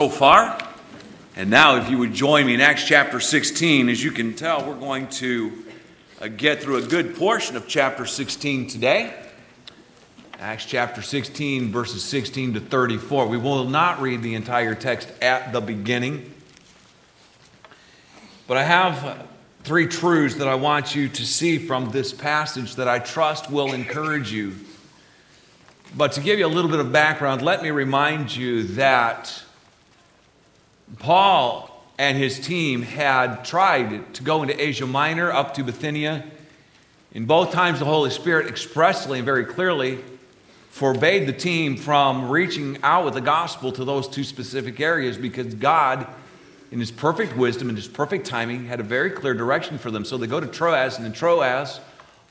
so far. And now, if you would join me in Acts chapter 16, as you can tell, we're going to uh, get through a good portion of chapter 16 today. Acts chapter 16, verses 16 to 34. We will not read the entire text at the beginning, but I have three truths that I want you to see from this passage that I trust will encourage you. But to give you a little bit of background, let me remind you that Paul and his team had tried to go into Asia Minor up to Bithynia. In both times, the Holy Spirit expressly and very clearly forbade the team from reaching out with the gospel to those two specific areas because God, in his perfect wisdom and his perfect timing, had a very clear direction for them. So they go to Troas, and in Troas,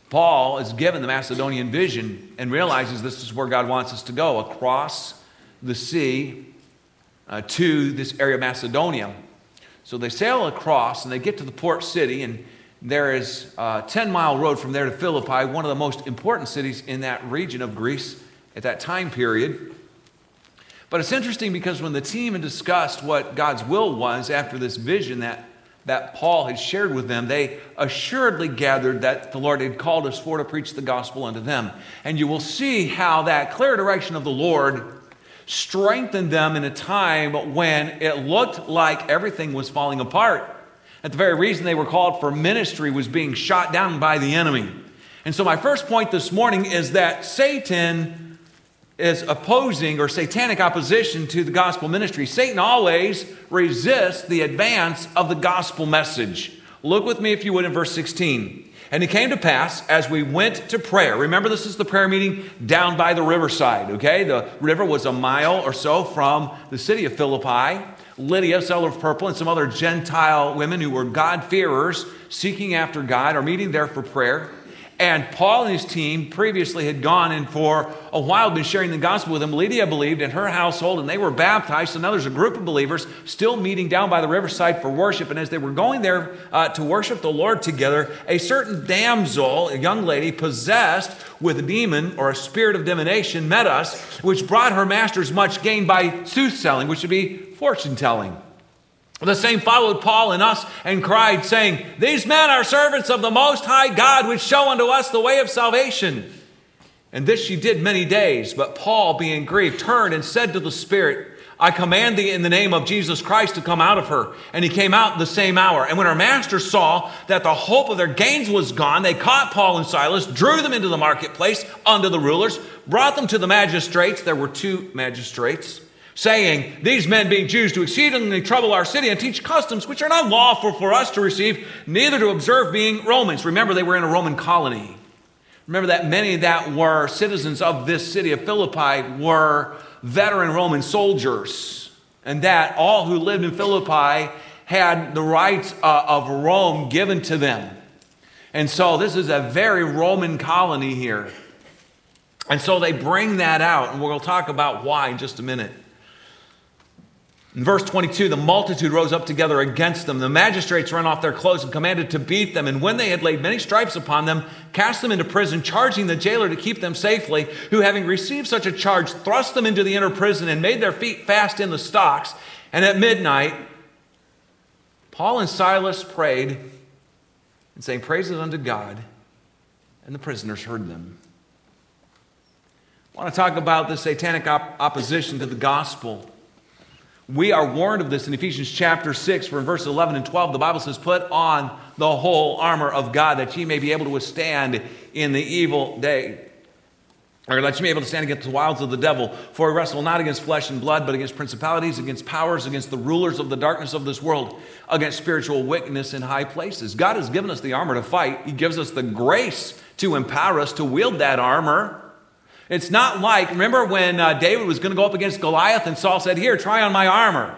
Paul is given the Macedonian vision and realizes this is where God wants us to go across the sea uh, to this area of Macedonia. So they sail across and they get to the port city, and there is a 10 mile road from there to Philippi, one of the most important cities in that region of Greece at that time period. But it's interesting because when the team discussed what God's will was after this vision that, that Paul had shared with them, they assuredly gathered that the Lord had called us for to preach the gospel unto them. And you will see how that clear direction of the Lord strengthened them in a time when it looked like everything was falling apart. At the very reason they were called for ministry was being shot down by the enemy. And so, my first point this morning is that Satan is opposing or satanic opposition to the gospel ministry. Satan always resists the advance of the gospel message. Look with me, if you would, in verse 16. And it came to pass as we went to prayer. Remember, this is the prayer meeting down by the riverside, okay? The river was a mile or so from the city of Philippi. Lydia, seller of purple, and some other Gentile women who were God-fearers seeking after God are meeting there for prayer. And Paul and his team previously had gone and for a while been sharing the gospel with them. Lydia believed in her household and they were baptized. So now there's a group of believers still meeting down by the riverside for worship. And as they were going there uh, to worship the Lord together, a certain damsel, a young lady possessed with a demon or a spirit of divination, met us, which brought her masters much gain by soothsaying, which would be fortune telling. The same followed Paul and us and cried, saying, These men are servants of the Most High God, which show unto us the way of salvation. And this she did many days. But Paul, being grieved, turned and said to the Spirit, I command thee in the name of Jesus Christ to come out of her. And he came out the same hour. And when her masters saw that the hope of their gains was gone, they caught Paul and Silas, drew them into the marketplace unto the rulers, brought them to the magistrates. There were two magistrates saying, These men, being Jews, do exceedingly trouble our city and teach customs which are not lawful for us to receive, neither to observe, being Romans. Remember, they were in a Roman colony. Remember that many that were citizens of this city of Philippi were veteran Roman soldiers, and that all who lived in Philippi had the rights uh, of Rome given to them. And so this is a very Roman colony here. And so they bring that out, and we'll talk about why in just a minute. In verse 22, the multitude rose up together against them. The magistrates rent off their clothes and commanded to beat them. And when they had laid many stripes upon them, cast them into prison, charging the jailer to keep them safely, who, having received such a charge, thrust them into the inner prison and made their feet fast in the stocks. And at midnight, Paul and Silas prayed and sang praises unto God, and the prisoners heard them. I want to talk about the satanic op- opposition to the gospel. We are warned of this in Ephesians chapter 6, from verse 11 and 12. The Bible says, Put on the whole armor of God that ye may be able to withstand in the evil day. Or let you be able to stand against the wiles of the devil. For we wrestle not against flesh and blood, but against principalities, against powers, against the rulers of the darkness of this world, against spiritual wickedness in high places. God has given us the armor to fight, He gives us the grace to empower us to wield that armor. It's not like, remember when uh, David was going to go up against Goliath and Saul said, Here, try on my armor.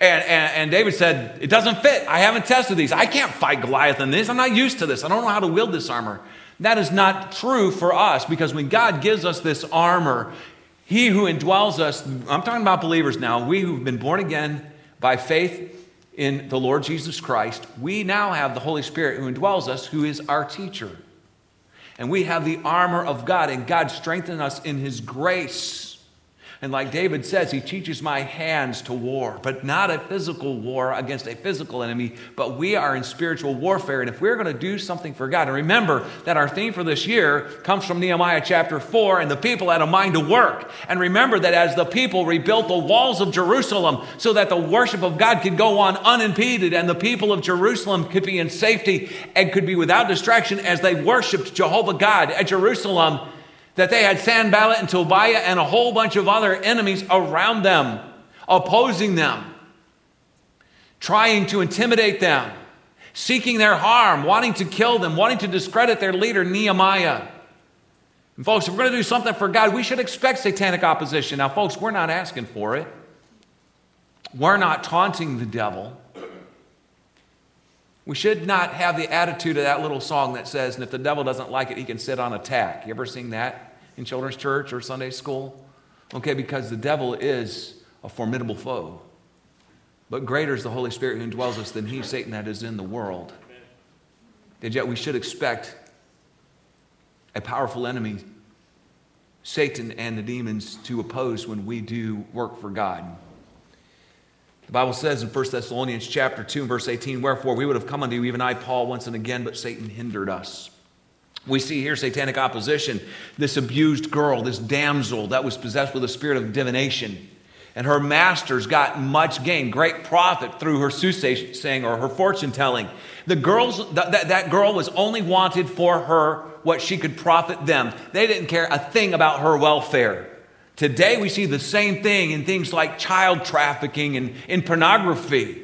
And, and, and, David said, It doesn't fit. I haven't tested these. I can't fight Goliath in this. I'm not used to this. I don't know how to wield this armor. That is not true for us because when God gives us this armor, He who indwells us, I'm talking about believers now, we who've been born again by faith in the Lord Jesus Christ, we now have the Holy Spirit who indwells us, who is our teacher and we have the armor of God, and God strengthens us in His grace. And like David says, he teaches my hands to war, but not a physical war against a physical enemy, but we are in spiritual warfare. And if we're going to do something for God, and remember that our theme for this year comes from Nehemiah chapter 4, and the people had a mind to work. And remember that as the people rebuilt the walls of Jerusalem so that the worship of God could go on unimpeded, and the people of Jerusalem could be in safety and could be without distraction as they worshiped Jehovah God at Jerusalem that they had Sanballat and Tobiah and a whole bunch of other enemies around them, opposing them, trying to intimidate them, seeking their harm, wanting to kill them, wanting to discredit their leader, Nehemiah. And folks, if we're going to do something for God, we should expect satanic opposition. Now, folks, we're not asking for it. We're not taunting the devil. We should not have the attitude of that little song that says, and if the devil doesn't like it, he can sit on a tack. You ever sing that in children's church or Sunday school? Okay, because the devil is a formidable foe. But greater is the Holy Spirit who indwells us than he, Satan, that is in the world. And yet we should expect a powerful enemy, Satan and the demons, to oppose when we do work for God. The Bible says in 1 Thessalonians chapter 2 verse 18, Wherefore we would have come unto you, even I, Paul, once and again, but Satan hindered us. We see here satanic opposition. This abused girl, this damsel that was possessed with a spirit of divination. And her masters got much gain, great profit through her soothsaying or her fortune telling. The girls, that, that girl was only wanted for her what she could profit them. They didn't care a thing about her welfare. Today, we see the same thing in things like child trafficking and in pornography,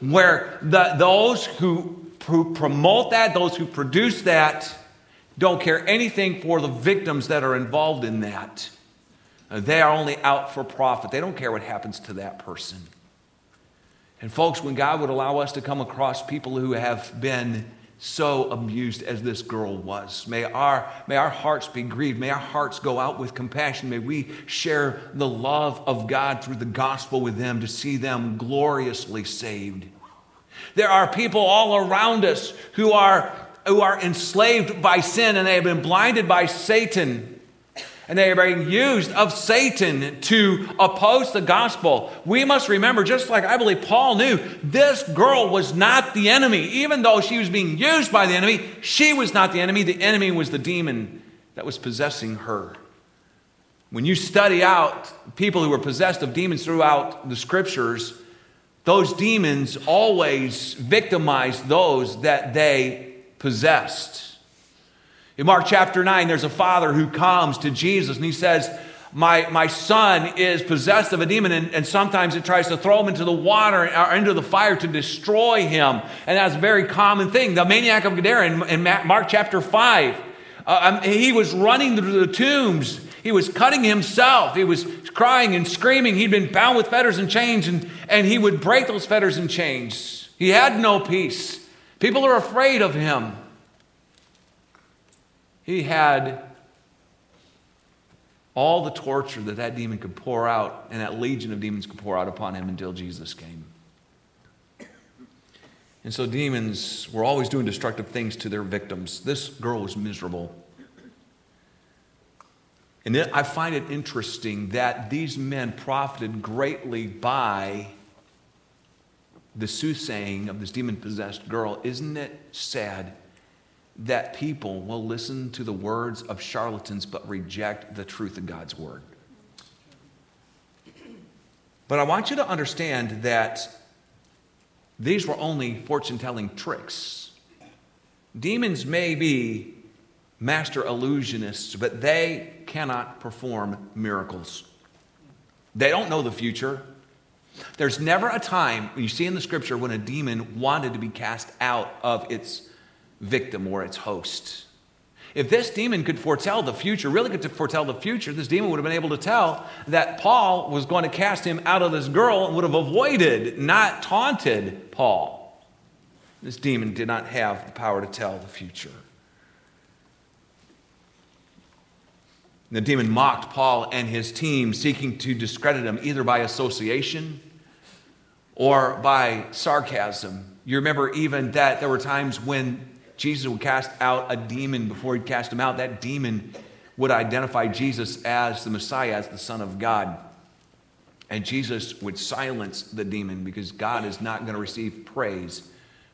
where the, those who, who promote that, those who produce that, don't care anything for the victims that are involved in that. Uh, they are only out for profit. They don't care what happens to that person. And, folks, when God would allow us to come across people who have been so abused as this girl was. May our, may our hearts be grieved. May our hearts go out with compassion. May we share the love of God through the gospel with them to see them gloriously saved. There are people all around us who are, who are enslaved by sin and they have been blinded by Satan and they are being used of Satan to oppose the gospel. We must remember, just like I believe Paul knew, this girl was not the enemy. Even though she was being used by the enemy, she was not the enemy. The enemy was the demon that was possessing her. When you study out people who were possessed of demons throughout the scriptures, those demons always victimized those that they possessed. In Mark chapter 9, there's a father who comes to Jesus and he says, my, my son is possessed of a demon, and, and, sometimes it tries to throw him into the water or into the fire to destroy him. And that's a very common thing. The maniac of Gadara in, in Mark chapter 5, uh, um, he was running through the tombs. He was cutting himself. He was crying and screaming. He'd been bound with fetters and chains, and, and he would break those fetters and chains. He had no peace. People are afraid of him. He had all the torture that that demon could pour out and that legion of demons could pour out upon him until Jesus came. And so demons were always doing destructive things to their victims. This girl was miserable. And I find it interesting that these men profited greatly by the soothsaying of this demon possessed girl. Isn't it sad that people will listen to the words of charlatans but reject the truth of God's word. But I want you to understand that these were only fortune telling tricks. Demons may be master illusionists, but they cannot perform miracles. They don't know the future. There's never a time, you see in the scripture, when a demon wanted to be cast out of its victim or its host. If this demon could foretell the future, really could foretell the future, this demon would have been able to tell that Paul was going to cast him out of this girl and would have avoided, not taunted Paul. This demon did not have the power to tell the future. The demon mocked Paul and his team, seeking to discredit him either by association or by sarcasm. You remember even that there were times when Jesus would cast out a demon before he'd cast him out. That demon would identify Jesus as the Messiah, as the Son of God. And Jesus would silence the demon because God is not going to receive praise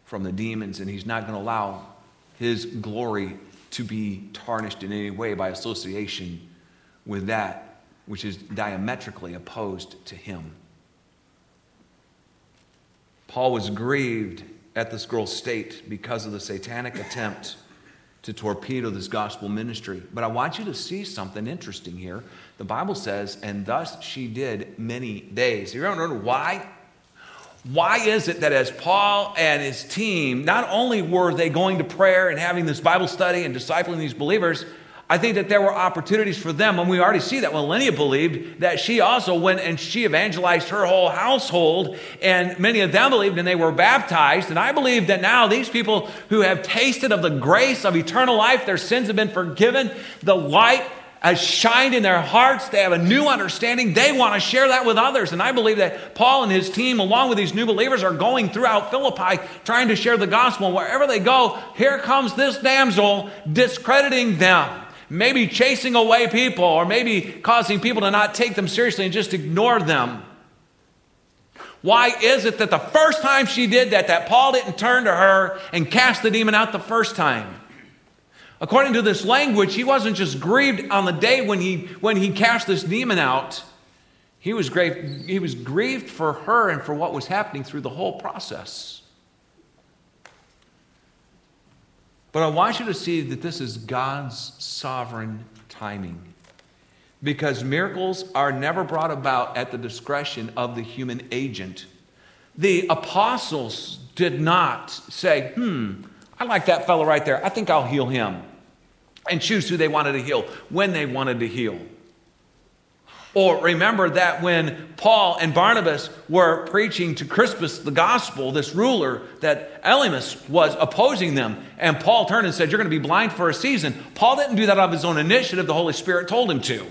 from the demons, and He's not going to allow His glory to be tarnished in any way by association with that which is diametrically opposed to Him. Paul was grieved at this girl's state because of the satanic attempt to torpedo this gospel ministry. But I want you to see something interesting here. The Bible says, and thus she did many days. You ever wonder why? Why is it that as Paul and his team, not only were they going to prayer and having this Bible study and discipling these believers, I think that there were opportunities for them, and we already see that. Well, Lydia believed that she also went and she evangelized her whole household, and many of them believed and they were baptized. And I believe that now these people who have tasted of the grace of eternal life, their sins have been forgiven, the light has shined in their hearts, they have a new understanding, they want to share that with others. And I believe that Paul and his team, along with these new believers, are going throughout Philippi trying to share the gospel. Wherever they go, here comes this damsel discrediting them maybe chasing away people or maybe causing people to not take them seriously and just ignore them. Why is it that the first time she did that, that Paul didn't turn to her and cast the demon out the first time? According to this language, he wasn't just grieved on the day when he, when he cast this demon out. He was, grieved, he was grieved for her and for what was happening through the whole process. But I want you to see that this is God's sovereign timing. Because miracles are never brought about at the discretion of the human agent. The apostles did not say, hmm, I like that fellow right there. I think I'll heal him. And choose who they wanted to heal, when they wanted to heal. Or remember that when Paul and Barnabas were preaching to Crispus the gospel, this ruler, that Elymas was opposing them, and Paul turned and said, You're going to be blind for a season. Paul didn't do that of his own initiative, the Holy Spirit told him to.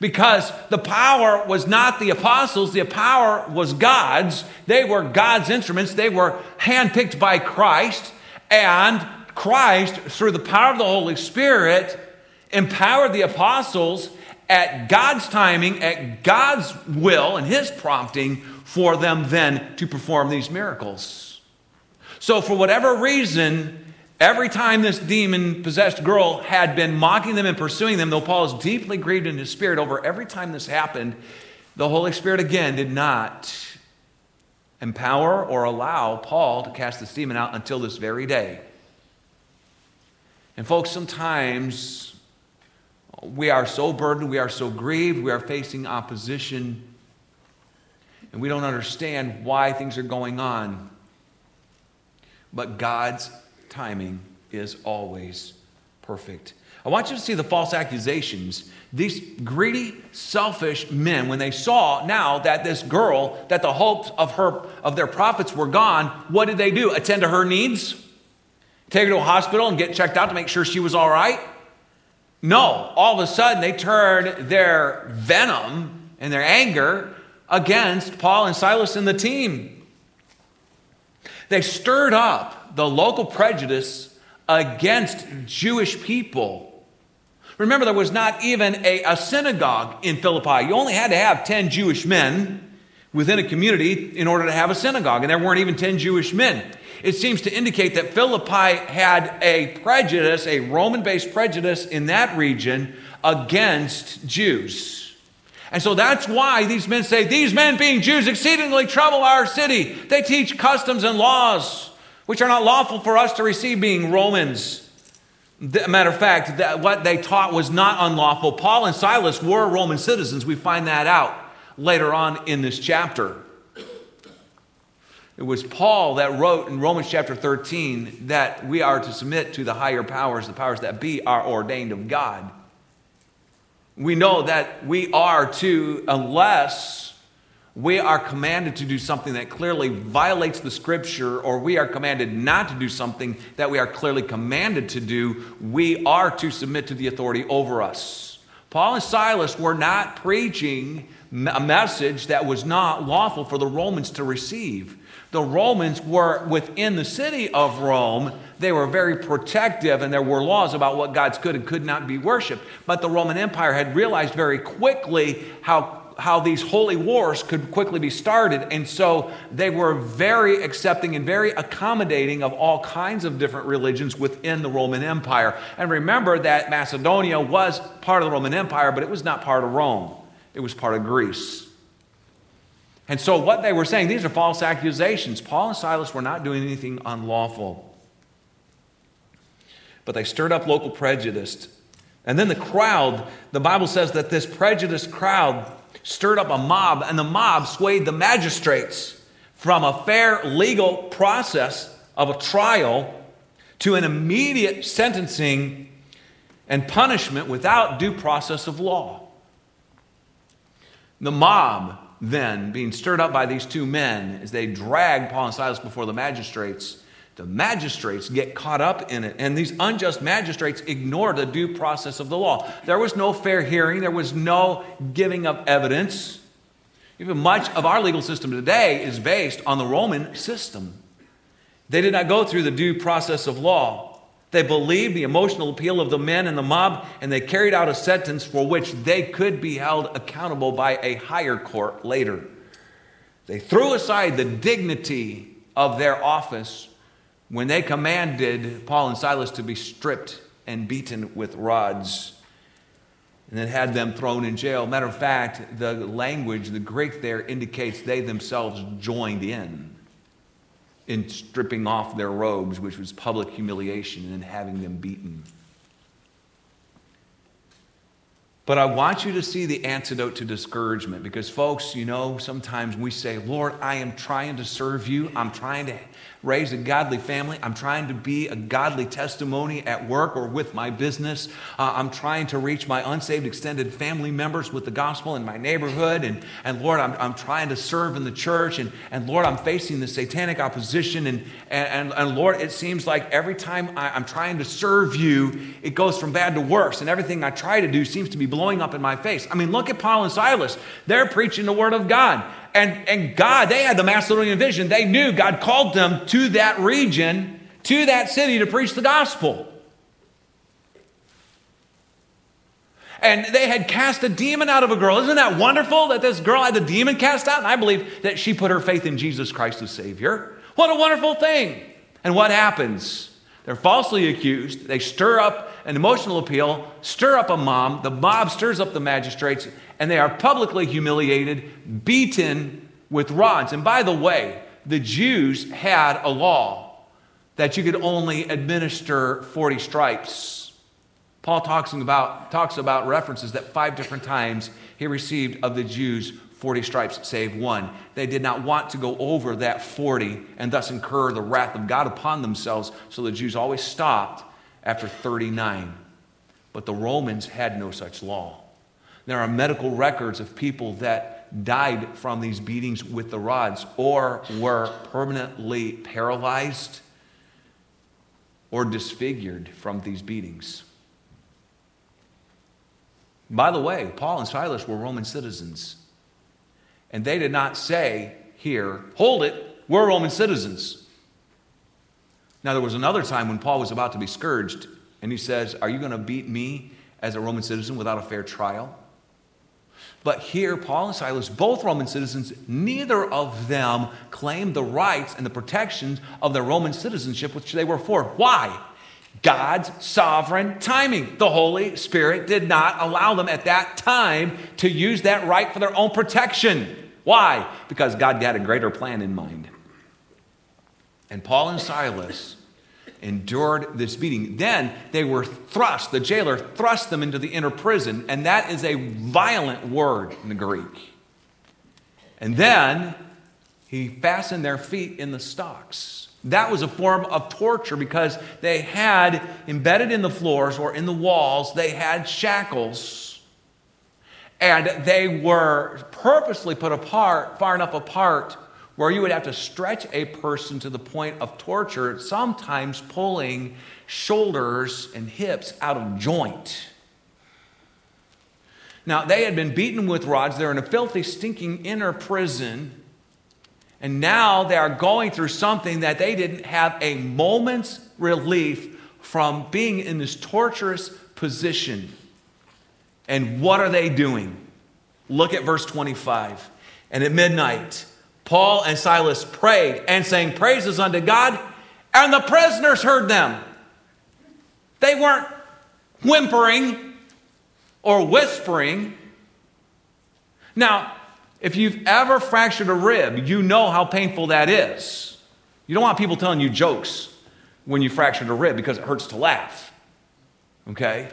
Because the power was not the apostles, the power was God's. They were God's instruments, they were handpicked by Christ, and Christ, through the power of the Holy Spirit, empowered the apostles at God's timing, at God's will and His prompting for them then to perform these miracles. So, for whatever reason, every time this demon possessed girl had been mocking them and pursuing them, though Paul is deeply grieved in his spirit over every time this happened, the Holy Spirit again did not empower or allow Paul to cast this demon out until this very day. And, folks, sometimes we are so burdened, we are so grieved, we are facing opposition, and we don't understand why things are going on. But God's timing is always perfect. I want you to see the false accusations. These greedy, selfish men, when they saw now that this girl, that the hopes of her of their profits were gone, what did they do? Attend to her needs? Take her to a hospital and get checked out to make sure she was all right? No, all of a sudden they turned their venom and their anger against Paul and Silas and the team. They stirred up the local prejudice against Jewish people. Remember, there was not even a, a, synagogue in Philippi. You only had to have 10 Jewish men within a community in order to have a synagogue, and there weren't even 10 Jewish men it seems to indicate that Philippi had a prejudice, a Roman based prejudice in that region against Jews. And so that's why these men say, These men, being Jews, exceedingly trouble our city. They teach customs and laws which are not lawful for us to receive, being Romans. Matter of fact, that what they taught was not unlawful. Paul and Silas were Roman citizens. We find that out later on in this chapter. It was Paul that wrote in Romans chapter 13 that we are to submit to the higher powers, the powers that be are ordained of God. We know that we are to, unless we are commanded to do something that clearly violates the scripture, or we are commanded not to do something that we are clearly commanded to do, we are to submit to the authority over us. Paul and Silas were not preaching a message that was not lawful for the Romans to receive. The Romans were within the city of Rome. They were very protective, and there were laws about what gods could and could not be worshiped. But the Roman Empire had realized very quickly how how these holy wars could quickly be started. And so they were very accepting and very accommodating of all kinds of different religions within the Roman Empire. And remember that Macedonia was part of the Roman Empire, but it was not part of Rome it was part of Greece. And so, what they were saying, these are false accusations. Paul and Silas were not doing anything unlawful. But they stirred up local prejudice. And then the crowd, the Bible says that this prejudiced crowd stirred up a mob, and the mob swayed the magistrates from a fair legal process of a trial to an immediate sentencing and punishment without due process of law. The mob, then, being stirred up by these two men as they drag Paul and Silas before the magistrates, the magistrates get caught up in it. And these unjust magistrates ignore the due process of the law. There was no fair hearing, there was no giving of evidence. Even much of our legal system today is based on the Roman system. They did not go through the due process of law. They believed the emotional appeal of the men in the mob, and they carried out a sentence for which they could be held accountable by a higher court later. They threw aside the dignity of their office when they commanded Paul and Silas to be stripped and beaten with rods and then had them thrown in jail. Matter of fact, the language, the Greek there, indicates they themselves joined in in stripping off their robes, which was public humiliation, and then having them beaten. But I want you to see the antidote to discouragement because, folks, you know, sometimes we say, Lord, I am trying to serve you. I'm trying to raise a godly family. I'm trying to be a godly testimony at work or with my business. Uh, I'm trying to reach my unsaved extended family members with the gospel in my neighborhood. And, and Lord, I'm, I'm trying to serve in the church. And, and Lord, I'm facing the satanic opposition. And, and, and, Lord, it seems like every time I, I'm trying to serve you, it goes from bad to worse. And everything I try to do seems to be blowing up in my face. I mean, look at Paul and Silas. They're preaching the word of God. And, and God, they had the Macedonian vision. They knew God called them to that region, to that city to preach the gospel. and they had cast a demon out of a girl. Isn't that wonderful that this girl had the demon cast out? And I believe that she put her faith in Jesus Christ as Savior. What a wonderful thing. And what happens? They're falsely accused. They stir up an emotional appeal, stir up a mob. The mob stirs up the magistrates, and they are publicly humiliated, beaten with rods. And by the way, the Jews had a law that you could only administer 40 stripes. Paul talks about, talks about references that five different times he received of the Jews 40 stripes save one. They did not want to go over that 40 and thus incur the wrath of God upon themselves, so the Jews always stopped after 39. But the Romans had no such law. There are medical records of people that died from these beatings with the rods or were permanently paralyzed or disfigured from these beatings. By the way, Paul and Silas were Roman citizens. And they did not say here, hold it, we're Roman citizens. Now, there was another time when Paul was about to be scourged, and he says, Are you going to beat me as a Roman citizen without a fair trial? But here, Paul and Silas, both Roman citizens, neither of them claimed the rights and the protections of their Roman citizenship, which they were for. Why? God's sovereign timing. The Holy Spirit did not allow them at that time to use that right for their own protection. Why? Because God had a greater plan in mind. And Paul and Silas endured this beating. Then they were thrust, the jailer thrust them into the inner prison, and that is a violent word in the Greek. And then he fastened their feet in the stocks. That was a form of torture because they had embedded in the floors or in the walls, they had shackles and they were purposely put apart, far enough apart, where you would have to stretch a person to the point of torture, sometimes pulling shoulders and hips out of joint. Now, they had been beaten with rods. They're in a filthy, stinking inner prison. And now they are going through something that they didn't have a moment's relief from being in this torturous position. And what are they doing? Look at verse 25. And at midnight, Paul and Silas prayed and sang praises unto God, and the prisoners heard them. They weren't whimpering or whispering. Now, if you've ever fractured a rib, you know how painful that is. You don't want people telling you jokes when you fractured a rib because it hurts to laugh. Okay?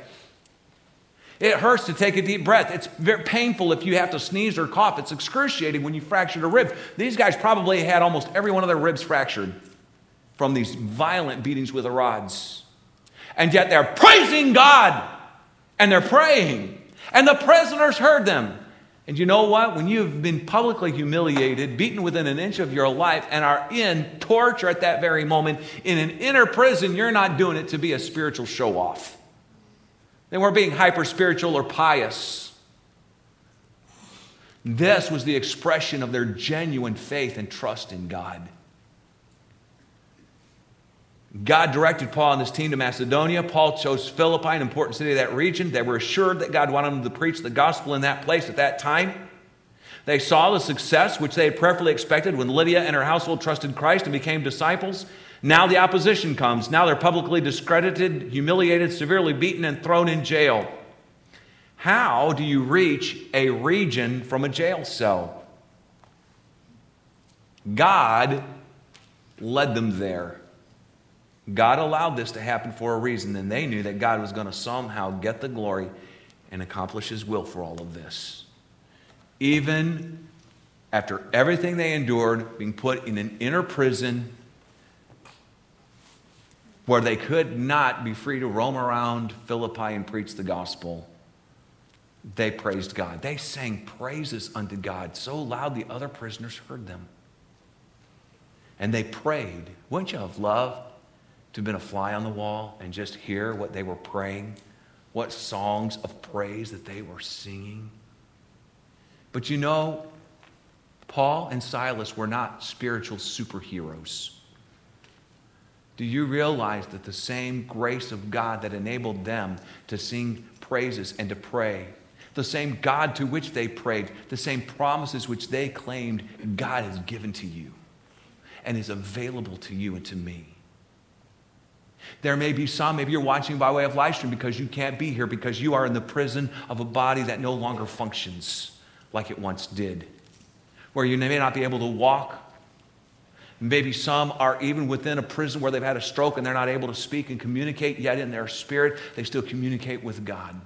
It hurts to take a deep breath. It's very painful if you have to sneeze or cough. It's excruciating when you fractured a rib. These guys probably had almost every one of their ribs fractured from these violent beatings with the rods. And yet they're praising God and they're praying. And the prisoners heard them. And you know what? When you've been publicly humiliated, beaten within an inch of your life, and are in torture at that very moment in an inner prison, you're not doing it to be a spiritual show off. They weren't being hyper spiritual or pious. This was the expression of their genuine faith and trust in God. God directed Paul and his team to Macedonia. Paul chose Philippi, an important city of that region. They were assured that God wanted them to preach the gospel in that place at that time. They saw the success which they had prayerfully expected when Lydia and her household trusted Christ and became disciples. Now the opposition comes. Now they're publicly discredited, humiliated, severely beaten, and thrown in jail. How do you reach a region from a jail cell? God led them there. God allowed this to happen for a reason, and they knew that God was going to somehow get the glory and accomplish His will for all of this. Even after everything they endured, being put in an inner prison, where they could not be free to roam around Philippi and preach the gospel, they praised God. They sang praises unto God so loud the other prisoners heard them. And they prayed. Wouldn't you have loved to have been a fly on the wall and just hear what they were praying, what songs of praise that they were singing? But you know, Paul and Silas were not spiritual superheroes. Do you realize that the same grace of God that enabled them to sing praises and to pray, the same God to which they prayed, the same promises which they claimed, God has given to you and is available to you and to me? There may be some, maybe you're watching by way of live stream because you can't be here because you are in the prison of a body that no longer functions like it once did, where you may not be able to walk Maybe some are even within a prison where they've had a stroke and they're not able to speak and communicate, yet in their spirit, they still communicate with God.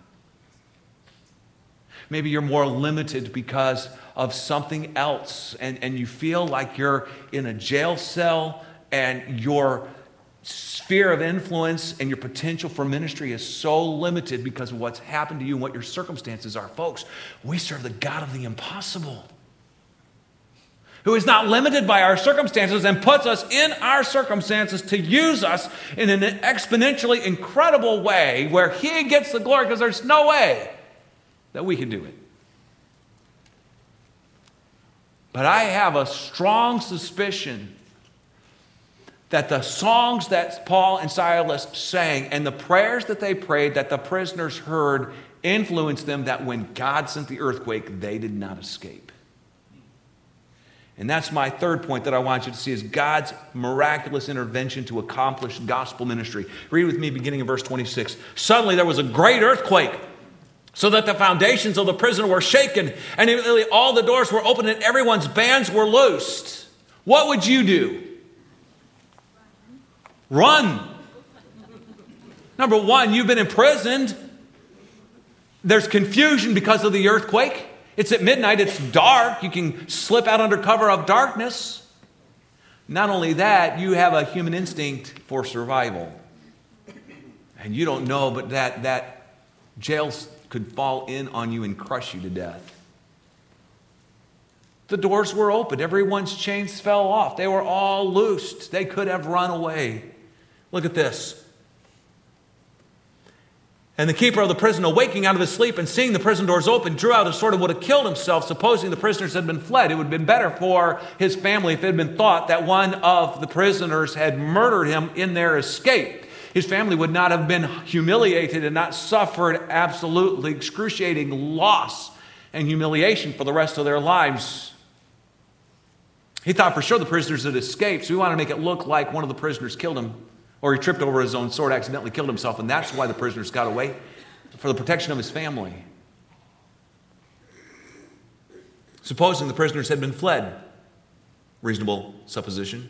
Maybe you're more limited because of something else, and, and you feel like you're in a jail cell and your sphere of influence and your potential for ministry is so limited because of what's happened to you and what your circumstances are. Folks, we serve the God of the impossible who is not limited by our circumstances and puts us in our circumstances to use us in an exponentially incredible way where He gets the glory because there's no way that we can do it. But I have a strong suspicion that the songs that Paul and Silas sang and the prayers that they prayed that the prisoners heard influenced them that when God sent the earthquake, they did not escape. And that's my third point that I want you to see is God's miraculous intervention to accomplish gospel ministry. Read with me beginning in verse 26. Suddenly there was a great earthquake, so that the foundations of the prison were shaken, and immediately all the doors were opened and everyone's bands were loosed. What would you do? Run. Number one, you've been imprisoned. There's confusion because of the earthquake. It's at midnight, it's dark, you can slip out under cover of darkness. Not only that, you have a human instinct for survival. And you don't know, but that, that jail could fall in on you and crush you to death. The doors were open, everyone's chains fell off, they were all loosed. They could have run away. Look at this. And the keeper of the prison, awaking out of his sleep and seeing the prison doors open, drew out a sword and would have killed himself, supposing the prisoners had been fled. It would have been better for his family if it had been thought that one of the prisoners had murdered him in their escape. His family would not have been humiliated and not suffered absolutely excruciating loss and humiliation for the rest of their lives. He thought for sure the prisoners had escaped, so he wanted to make it look like one of the prisoners killed him or he tripped over his own sword, accidentally killed himself, and that's why the prisoners got away for the protection of his family. Supposing the prisoners had been fled, reasonable supposition.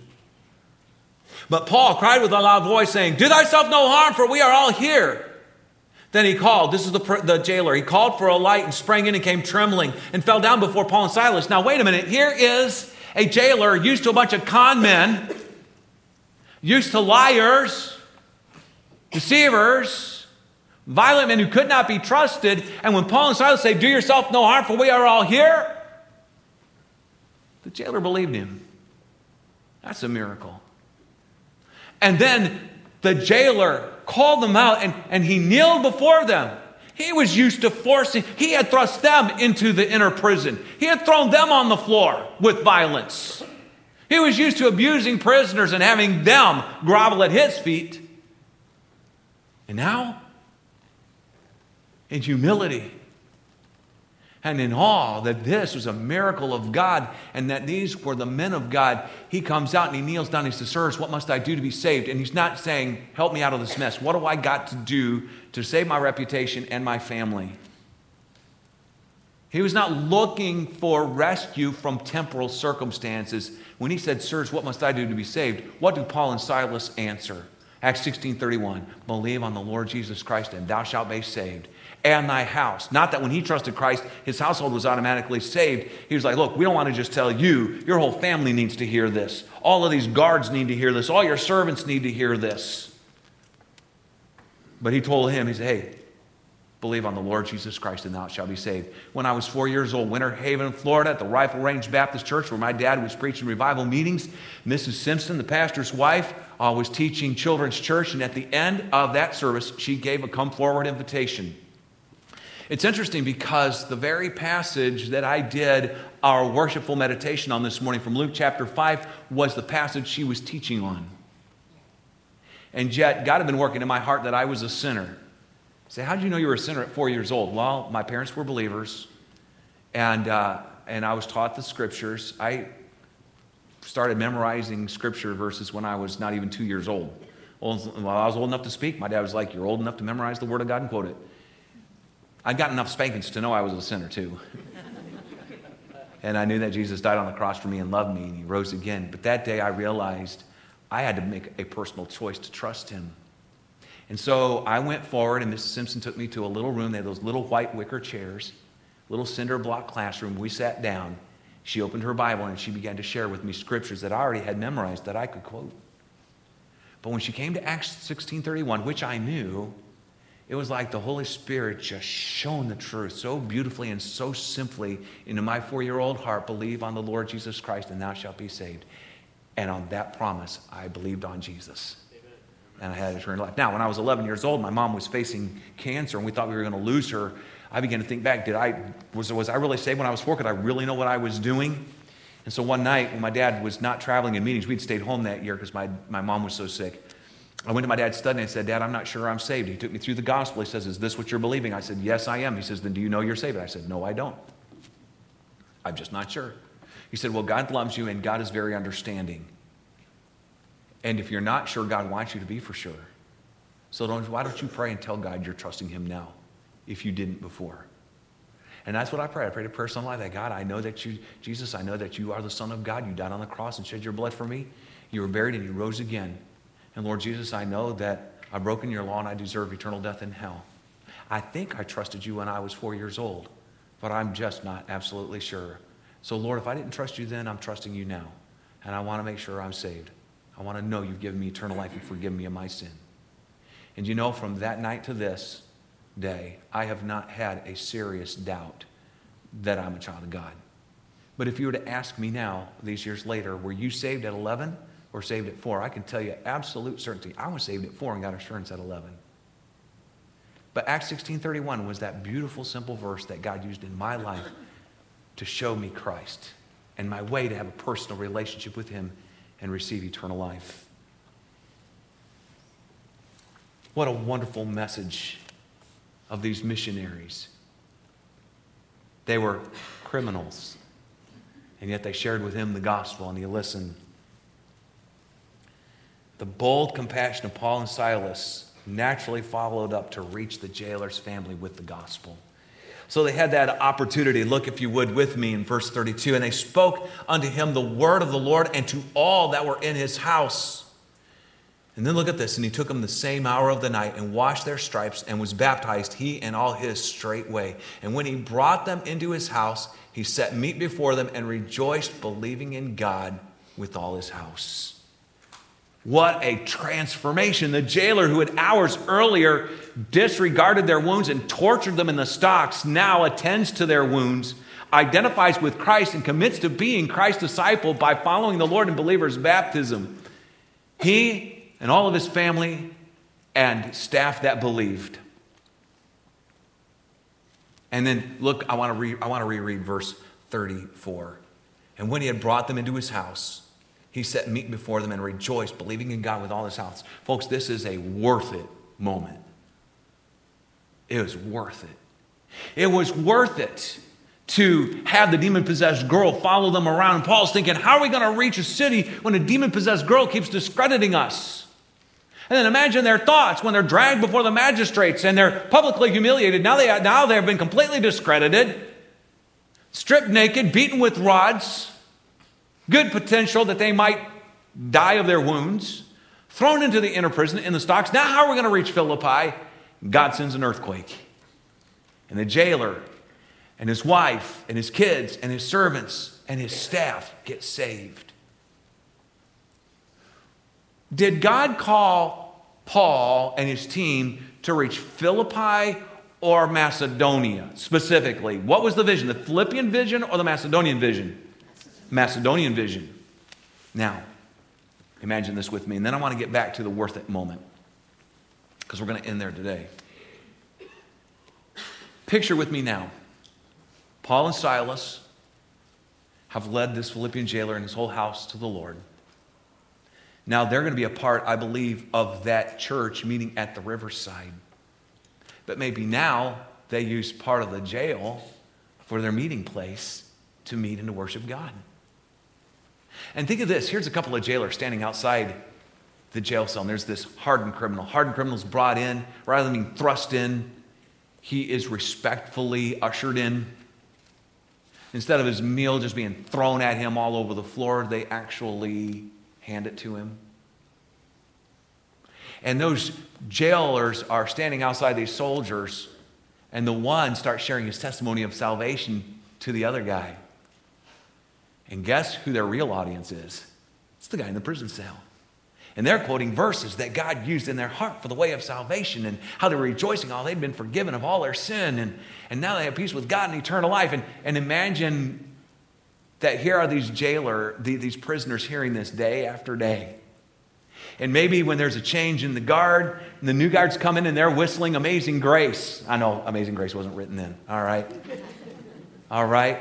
But Paul cried with a loud voice, saying, Do thyself no harm, for we are all here. Then he called, this is the, the jailer, he called for a light and sprang in and came trembling and fell down before Paul and Silas. Now, wait a minute, here is a jailer used to a bunch of con men used to liars, deceivers, violent men who could not be trusted. And when Paul and Silas say, Do yourself no harm, for we are all here, the jailer believed him. That's a miracle. And then the jailer called them out and, and he kneeled before them. He was used to forcing, he had thrust them into the inner prison. He had thrown them on the floor with violence. He was used to abusing prisoners and having them grovel at his feet. And now, in humility and in awe that this was a miracle of God and that these were the men of God, he comes out and he kneels down and he says, Sirs, what must I do to be saved? And he's not saying, Help me out of this mess. What do I got to do to save my reputation and my family? He was not looking for rescue from temporal circumstances. When he said, Sirs, what must I do to be saved? What do Paul and Silas answer? Acts 16 31. Believe on the Lord Jesus Christ, and thou shalt be saved, and thy house. Not that when he trusted Christ, his household was automatically saved. He was like, Look, we don't want to just tell you, your whole family needs to hear this. All of these guards need to hear this. All your servants need to hear this. But he told him, He said, Hey, Believe on the Lord Jesus Christ and thou shalt be saved. When I was four years old, Winter Haven, Florida, at the Rifle Range Baptist Church, where my dad was preaching revival meetings, Mrs. Simpson, the pastor's wife, uh, was teaching children's church, and at the end of that service, she gave a come forward invitation. It's interesting because the very passage that I did our worshipful meditation on this morning from Luke chapter 5 was the passage she was teaching on. And yet, God had been working in my heart that I was a sinner. Say, how did you know you were a sinner at four years old? Well, my parents were believers, and, uh, and I was taught the scriptures. I started memorizing scripture verses when I was not even two years old. Well, I was old enough to speak, my dad was like, You're old enough to memorize the Word of God and quote it. I'd got enough spankings to know I was a sinner, too. and I knew that Jesus died on the cross for me and loved me, and He rose again. But that day I realized I had to make a personal choice to trust Him. And so I went forward, and Mrs. Simpson took me to a little room. They had those little white wicker chairs, little cinder block classroom. We sat down. She opened her Bible and she began to share with me scriptures that I already had memorized that I could quote. But when she came to Acts 16:31, which I knew, it was like the Holy Spirit just shone the truth so beautifully and so simply into my four-year-old heart. Believe on the Lord Jesus Christ, and thou shalt be saved. And on that promise, I believed on Jesus and I had eternal life. Now, when I was 11 years old, my mom was facing cancer, and we thought we were going to lose her. I began to think back: Did I was was I really saved when I was four? Could I really know what I was doing? And so one night, when my dad was not traveling in meetings, we'd stayed home that year because my, my mom was so sick. I went to my dad's study and I said, Dad, I'm not sure I'm saved. He took me through the gospel. He says, Is this what you're believing? I said, Yes, I am. He says, Then do you know you're saved? I said, No, I don't. I'm just not sure. He said, Well, God loves you and God is very understanding. And if you're not sure, God wants you to be for sure. So don't, why don't you pray and tell God you're trusting Him now if you didn't before? And that's what I pray. I pray prayer something like that. God, I know that you, Jesus, I know that you are the Son of God. You died on the cross and shed your blood for me. You were buried and you rose again. And Lord Jesus, I know that I've broken your law and I deserve eternal death in hell. I think I trusted you when I was four years old, but I'm just not absolutely sure. So, Lord, if I didn't trust you then, I'm trusting you now. And I want to make sure I'm saved. I want to know you've given me eternal life and forgiven me of my sin. And you know, from that night to this day, I have not had a serious doubt that I'm a child of God. But if you were to ask me now, these years later, were you saved at 11 or saved at 4? I can tell you absolute certainty. I was saved at 4 and got assurance at 11. But Acts 16:31 was that beautiful simple verse that God used in my life to show me Christ and my way to have a personal relationship with him and receive eternal life. What a wonderful message of these missionaries. They were criminals, and yet they shared with him the gospel, and he listened. The bold compassion of Paul and Silas naturally followed up to reach the jailer's family with the gospel. So they had that opportunity. Look, if you would, with me in verse 32. And they spoke unto him the word of the Lord and to all that were in his house. And then look at this. And he took them the same hour of the night and washed their stripes and was baptized, he and all his straightway. And when he brought them into his house, he set meat before them and rejoiced, believing in God with all his house. What a transformation. The jailer who had hours earlier disregarded their wounds and tortured them in the stocks now attends to their wounds, identifies with Christ, and commits to being Christ's disciple by following the Lord in believer's baptism. He and all of his family and staff that believed. And then look, I want to re- I want to reread verse 34. And when he had brought them into his house, he set meat before them and rejoiced, believing in God with all his house. Folks, this is a worth it moment. It was worth it. It was worth it to have the demon possessed girl follow them around. And Paul's thinking, how are we going to reach a city when a demon possessed girl keeps discrediting us? And then imagine their thoughts when they're dragged before the magistrates and they're publicly humiliated. Now they, now they have been completely discredited, stripped naked, beaten with rods good potential that they might die of their wounds, thrown into the inner prison in the stocks. Now, how are we going to reach Philippi? God sends an earthquake. And the jailer and his wife and his kids and his servants and his staff get saved. Did God call Paul and his team to reach Philippi or Macedonia specifically? What was the vision? The Philippian vision or the Macedonian vision? Macedonian vision. Now, imagine this with me, and then I want to get back to the worth it moment because we're going to end there today. Picture with me now Paul and Silas have led this Philippian jailer and his whole house to the Lord. Now they're going to be a part, I believe, of that church meeting at the riverside. But maybe now they use part of the jail for their meeting place to meet and to worship God. And think of this here's a couple of jailers standing outside the jail cell, and there's this hardened criminal. Hardened criminal's brought in. Rather than being thrust in, he is respectfully ushered in. Instead of his meal just being thrown at him all over the floor, they actually hand it to him. And those jailers are standing outside these soldiers, and the one starts sharing his testimony of salvation to the other guy. And guess who their real audience is? It's the guy in the prison cell. And they're quoting verses that God used in their heart for the way of salvation and how they're rejoicing, how they'd been forgiven of all their sin, and, and now they have peace with God and eternal life. And, and imagine that here are these jailer, these prisoners hearing this day after day. And maybe when there's a change in the guard, and the new guards come in and they're whistling Amazing Grace. I know Amazing Grace wasn't written then, all right? All right?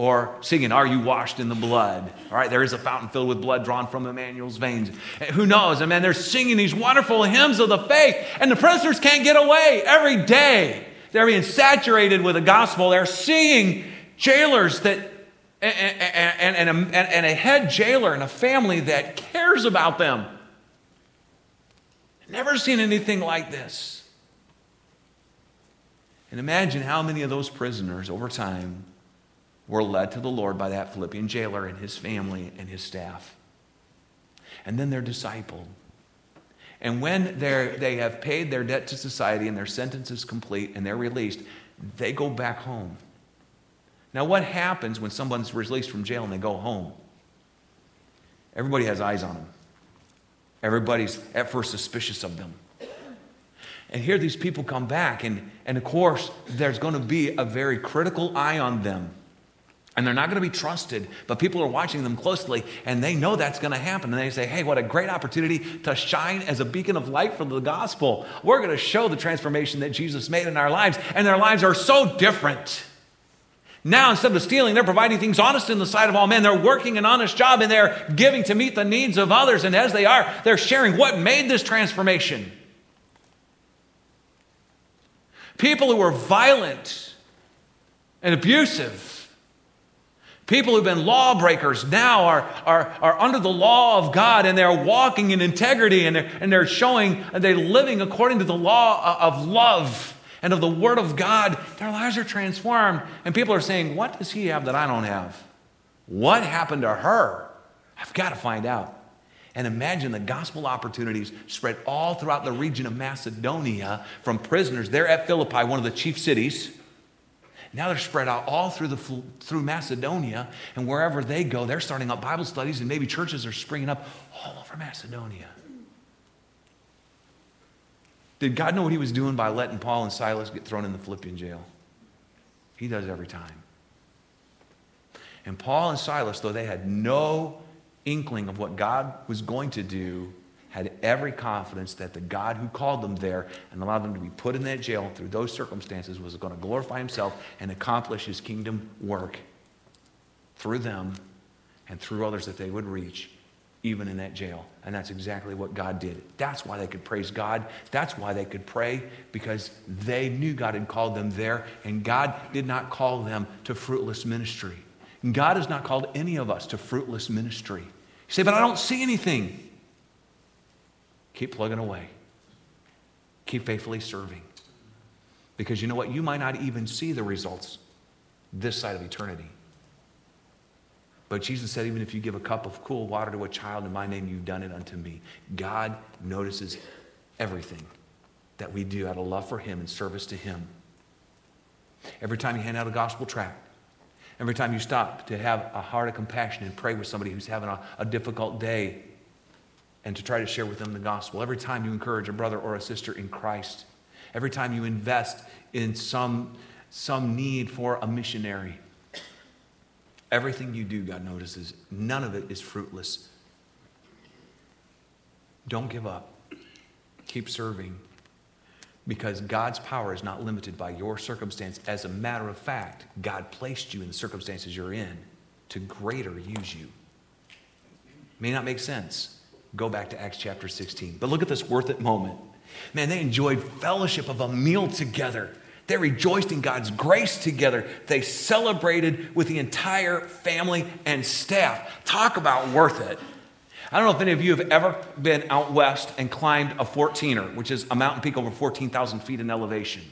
Or singing, Are You Washed in the Blood? All right, there is a fountain filled with blood drawn from Emmanuel's veins. Who knows? I mean, they're singing these wonderful hymns of the faith, and the prisoners can't get away every day. They're being saturated with the gospel. They're seeing jailers that, and, and, and, a, and a head jailer and a family that cares about them. Never seen anything like this. And imagine how many of those prisoners over time were led to the Lord by that Philippian jailer and his family and his staff. And then they're discipled. And when they have paid their debt to society and their sentence is complete and they're released, they go back home. Now, what happens when someone's released from jail and they go home? Everybody has eyes on them. Everybody's at first suspicious of them. And here these people come back, and, and of course, there's going to be a very critical eye on them And they're not going to be trusted, but people are watching them closely and they know that's going to happen. And they say, hey, what a great opportunity to shine as a beacon of light for the gospel. We're going to show the transformation that Jesus made in our lives, and their lives are so different. Now, instead of stealing, they're providing things honest in the sight of all men. They're working an honest job and they're giving to meet the needs of others. And as they are, they're sharing what made this transformation. People who were violent and abusive People who've been lawbreakers now are, are, are under the law of God and they're walking in integrity and they're, and they're showing, and they're living according to the law uh, of love and of the Word of God. Their lives are transformed. And people are saying, What does he have that I don't have? What happened to her? I've got to find out. And imagine the gospel opportunities spread all throughout the region of Macedonia from prisoners there at Philippi, one of the chief cities now they're spread out all through, the, through Macedonia, and wherever they go, they're starting up Bible studies, and maybe churches are springing up all over Macedonia. Did God know what he was doing by letting Paul and Silas get thrown in the Philippian jail? He does every time. And Paul and Silas, though they had no inkling of what God was going to do, had every confidence that the God who called them there and allowed them to be put in that jail through those circumstances was going to glorify himself and accomplish his kingdom work through them and through others that they would reach, even in that jail. And that's exactly what God did. That's why they could praise God. That's why they could pray, because they knew God had called them there, and God did not call them to fruitless ministry. God has not called any of us to fruitless ministry. You say, but I don't see anything. Keep plugging away. Keep faithfully serving. Because you know what? You might not even see the results this side of eternity. But Jesus said, even if you give a cup of cool water to a child in my name, you've done it unto me. God notices everything that we do out of love for Him and service to Him. Every time you hand out a gospel tract, every time you stop to have a heart of compassion and pray with somebody who's having a, a difficult day, and to try to share with them the gospel. Every time you encourage a brother or a sister in Christ, every time you invest in some, some need for a missionary, everything you do, God notices, none of it is fruitless. Don't give up. Keep serving because God's power is not limited by your circumstance. As a matter of fact, God placed you in the circumstances you're in to greater use you. May not make sense. Go back to Acts chapter 16. But look at this worth it moment. Man, they enjoyed fellowship of a meal together. They rejoiced in God's grace together. They celebrated with the entire family and staff. Talk about worth it. I don't know if any of you have ever been out west and climbed a 14er, which is a mountain peak over 14,000 feet in elevation.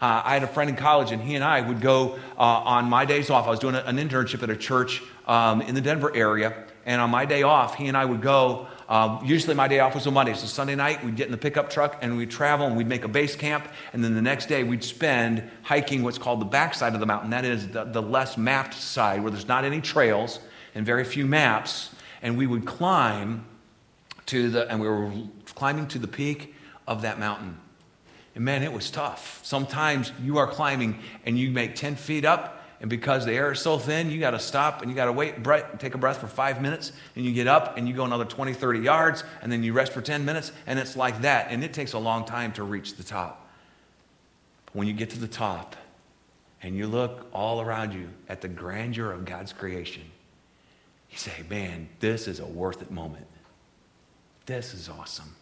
Uh, I had a friend in college, and he and I would go uh, on my days off. I was doing an internship at a church um, in the Denver area, and on my day off, he and I would go um, usually my day off was on Monday. So Sunday night, we'd get in the pickup truck and we'd travel and we'd make a base camp. And then the next day, we'd spend hiking what's called the backside of the mountain. That is the, the less mapped side where there's not any trails and very few maps. And we would climb to the, and we were climbing to the peak of that mountain. And man, it was tough. Sometimes you are climbing and you make 10 feet up and because the air is so thin, you got to stop and you got to wait, take a breath for five minutes, and you get up and you go another 20, 30 yards, and then you rest for 10 minutes, and it's like that. And it takes a long time to reach the top. When you get to the top and you look all around you at the grandeur of God's creation, you say, man, this is a worth it moment. This is awesome.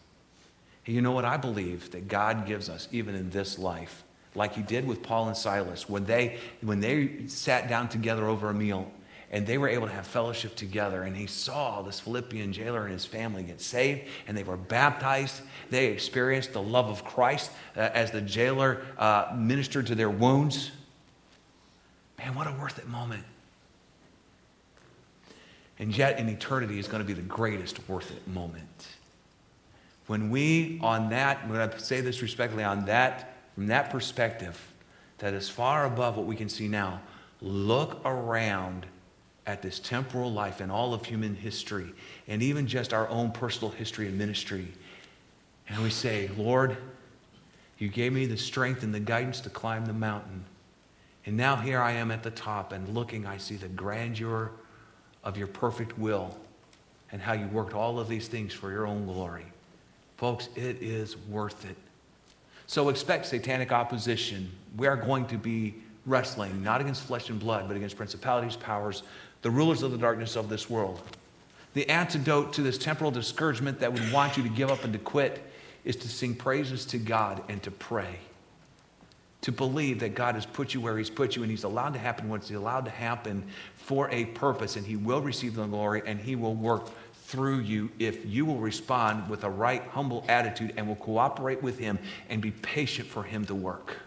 And you know what? I believe that God gives us, even in this life, like he did with Paul and Silas when they, when they sat down together over a meal and they were able to have fellowship together. And he saw this Philippian jailer and his family get saved, and they were baptized. They experienced the love of Christ uh, as the jailer uh, ministered to their wounds. Man, what a worth it moment. And yet, in eternity, is going to be the greatest worth it moment. When we, on that, when I say this respectfully, on that from that perspective, that is far above what we can see now, look around at this temporal life and all of human history, and even just our own personal history and ministry. And we say, Lord, you gave me the strength and the guidance to climb the mountain. And now here I am at the top, and looking, I see the grandeur of your perfect will and how you worked all of these things for your own glory. Folks, it is worth it. So expect satanic opposition. We are going to be wrestling not against flesh and blood, but against principalities, powers, the rulers of the darkness of this world. The antidote to this temporal discouragement that would want you to give up and to quit is to sing praises to God and to pray. To believe that God has put you where He's put you and He's allowed to happen what's allowed to happen for a purpose, and He will receive the glory and He will work through you if you will respond with a right, humble attitude and will cooperate with Him and be patient for Him to work.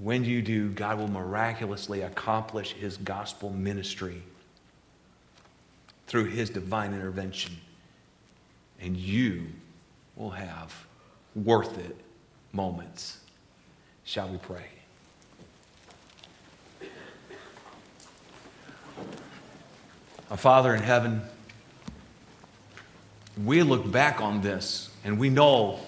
When you do, God will miraculously accomplish His gospel ministry through His divine intervention. And you will have worth it moments. Shall we pray? Our Father in heaven, we look back on this and we know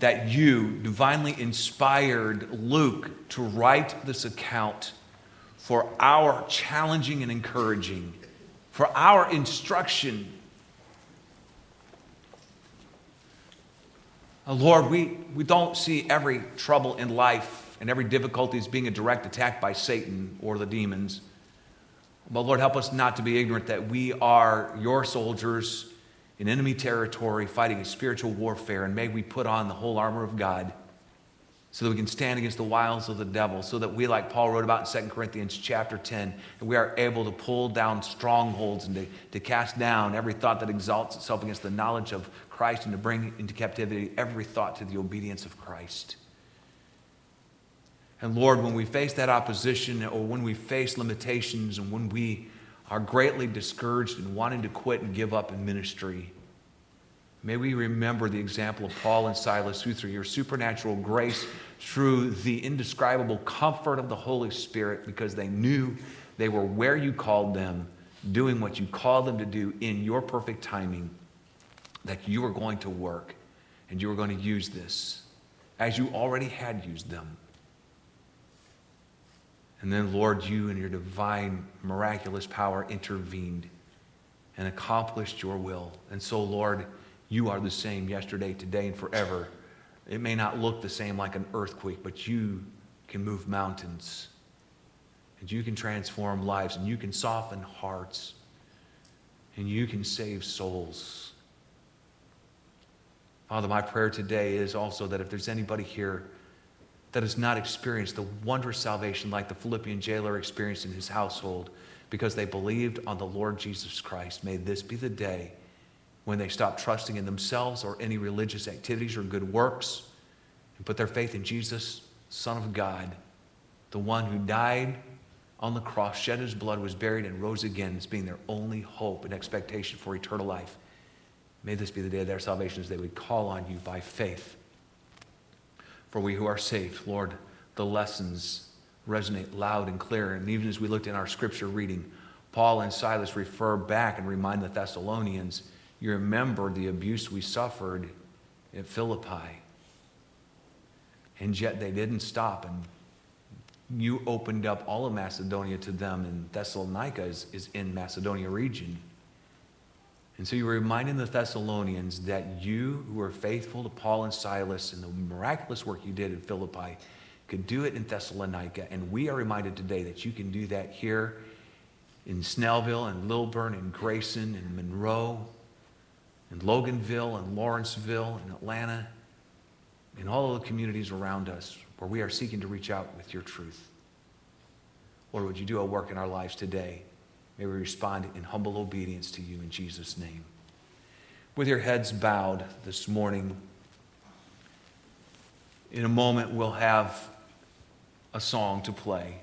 that you divinely inspired Luke to write this account for our challenging and encouraging, for our instruction. Uh, Lord, we, we don't see every trouble in life and every difficulty as being a direct attack by Satan or the demons. But Lord, help us not to be ignorant that we are your soldiers in enemy territory fighting a spiritual warfare, and may we put on the whole armor of God so that we can stand against the wiles of the devil, so that we, like Paul wrote about in 2 Corinthians chapter 10, we are able to pull down strongholds and to, to cast down every thought that exalts itself against the knowledge of Christ and to bring into captivity every thought to the obedience of Christ. And Lord, when we face that opposition or when we face limitations and when we are greatly discouraged and wanting to quit and give up in ministry, may we remember the example of Paul and Silas, who through your supernatural grace, through the indescribable comfort of the Holy Spirit, because they knew they were where you called them, doing what you called them to do in your perfect timing, that you were going to work and you were going to use this as you already had used them and then, Lord, you and your divine, miraculous power intervened and accomplished your will. And so, Lord, you are the same yesterday, today, and forever. It may not look the same like an earthquake, but you can move mountains. And you can transform lives, and you can soften hearts, and you can save souls. Father, my prayer today is also that if there's anybody here that has not experienced the wondrous salvation like the Philippian jailer experienced in his household because they believed on the Lord Jesus Christ. May this be the day when they stop trusting in themselves or any religious activities or good works and put their faith in Jesus, Son of God, the one who died on the cross, shed his blood, was buried, and rose again as being their only hope and expectation for eternal life. May this be the day of their salvation as they would call on you by faith for we who are saved. Lord, the lessons resonate loud and clear. And even as we looked in our scripture reading, Paul and Silas refer back and remind the Thessalonians, you remember the abuse we suffered at Philippi. And yet they didn't stop. And you opened up all of Macedonia to them, and Thessalonica is, is in Macedonia region. And so you were reminding the Thessalonians that you, who were faithful to Paul and Silas and the miraculous work you did in Philippi, could do it in Thessalonica. And we are reminded today that you can do that here in Snellville and Lilburn and Grayson and Monroe and Loganville and Lawrenceville and Atlanta and all of the communities around us where we are seeking to reach out with your truth. Lord, would you do a work in our lives today? May we respond in humble obedience to you in Jesus' name. With your heads bowed this morning, in a moment we'll have a song to play.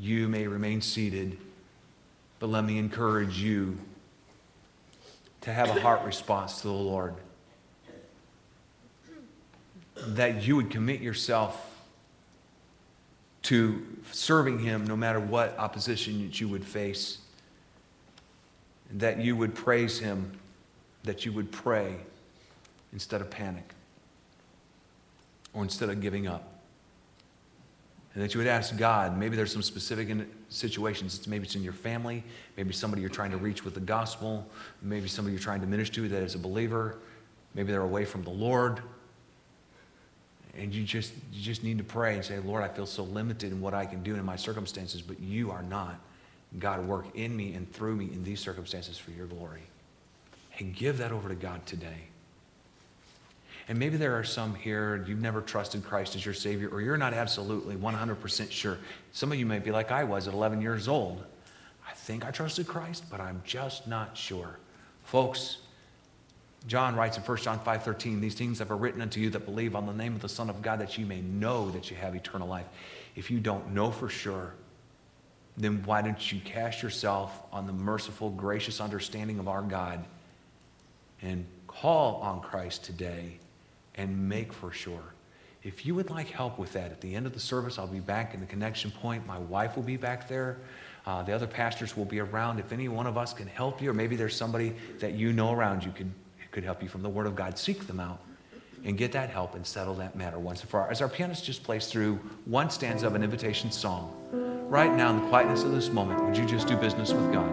You may remain seated, but let me encourage you to have a heart response to the Lord. That you would commit yourself to serving Him no matter what opposition that you would face that you would praise him, that you would pray instead of panic or instead of giving up. And that you would ask God, maybe there's some specific situations. It's maybe it's in your family, maybe somebody you're trying to reach with the gospel, maybe somebody you're trying to minister to that is a believer, maybe they're away from the Lord. And you just, you just need to pray and say, Lord, I feel so limited in what I can do in my circumstances, but you are not. God, work in me and through me in these circumstances for your glory. And give that over to God today. And maybe there are some here, you've never trusted Christ as your Savior, or you're not absolutely 100% sure. Some of you may be like I was at 11 years old. I think I trusted Christ, but I'm just not sure. Folks, John writes in 1 John 5:13, "These things have I written unto you that believe on the name of the Son of God, that you may know that you have eternal life." If you don't know for sure, then why don't you cast yourself on the merciful, gracious understanding of our God and call on Christ today and make for sure. If you would like help with that, at the end of the service, I'll be back in the connection point. My wife will be back there. Uh, the other pastors will be around. If any one of us can help you, or maybe there's somebody that you know around you could, could help you from the Word of God, seek them out and get that help and settle that matter once and for all. As our pianist just plays through one stanza of an invitation song, right now in the quietness of this moment, would you just do business with God?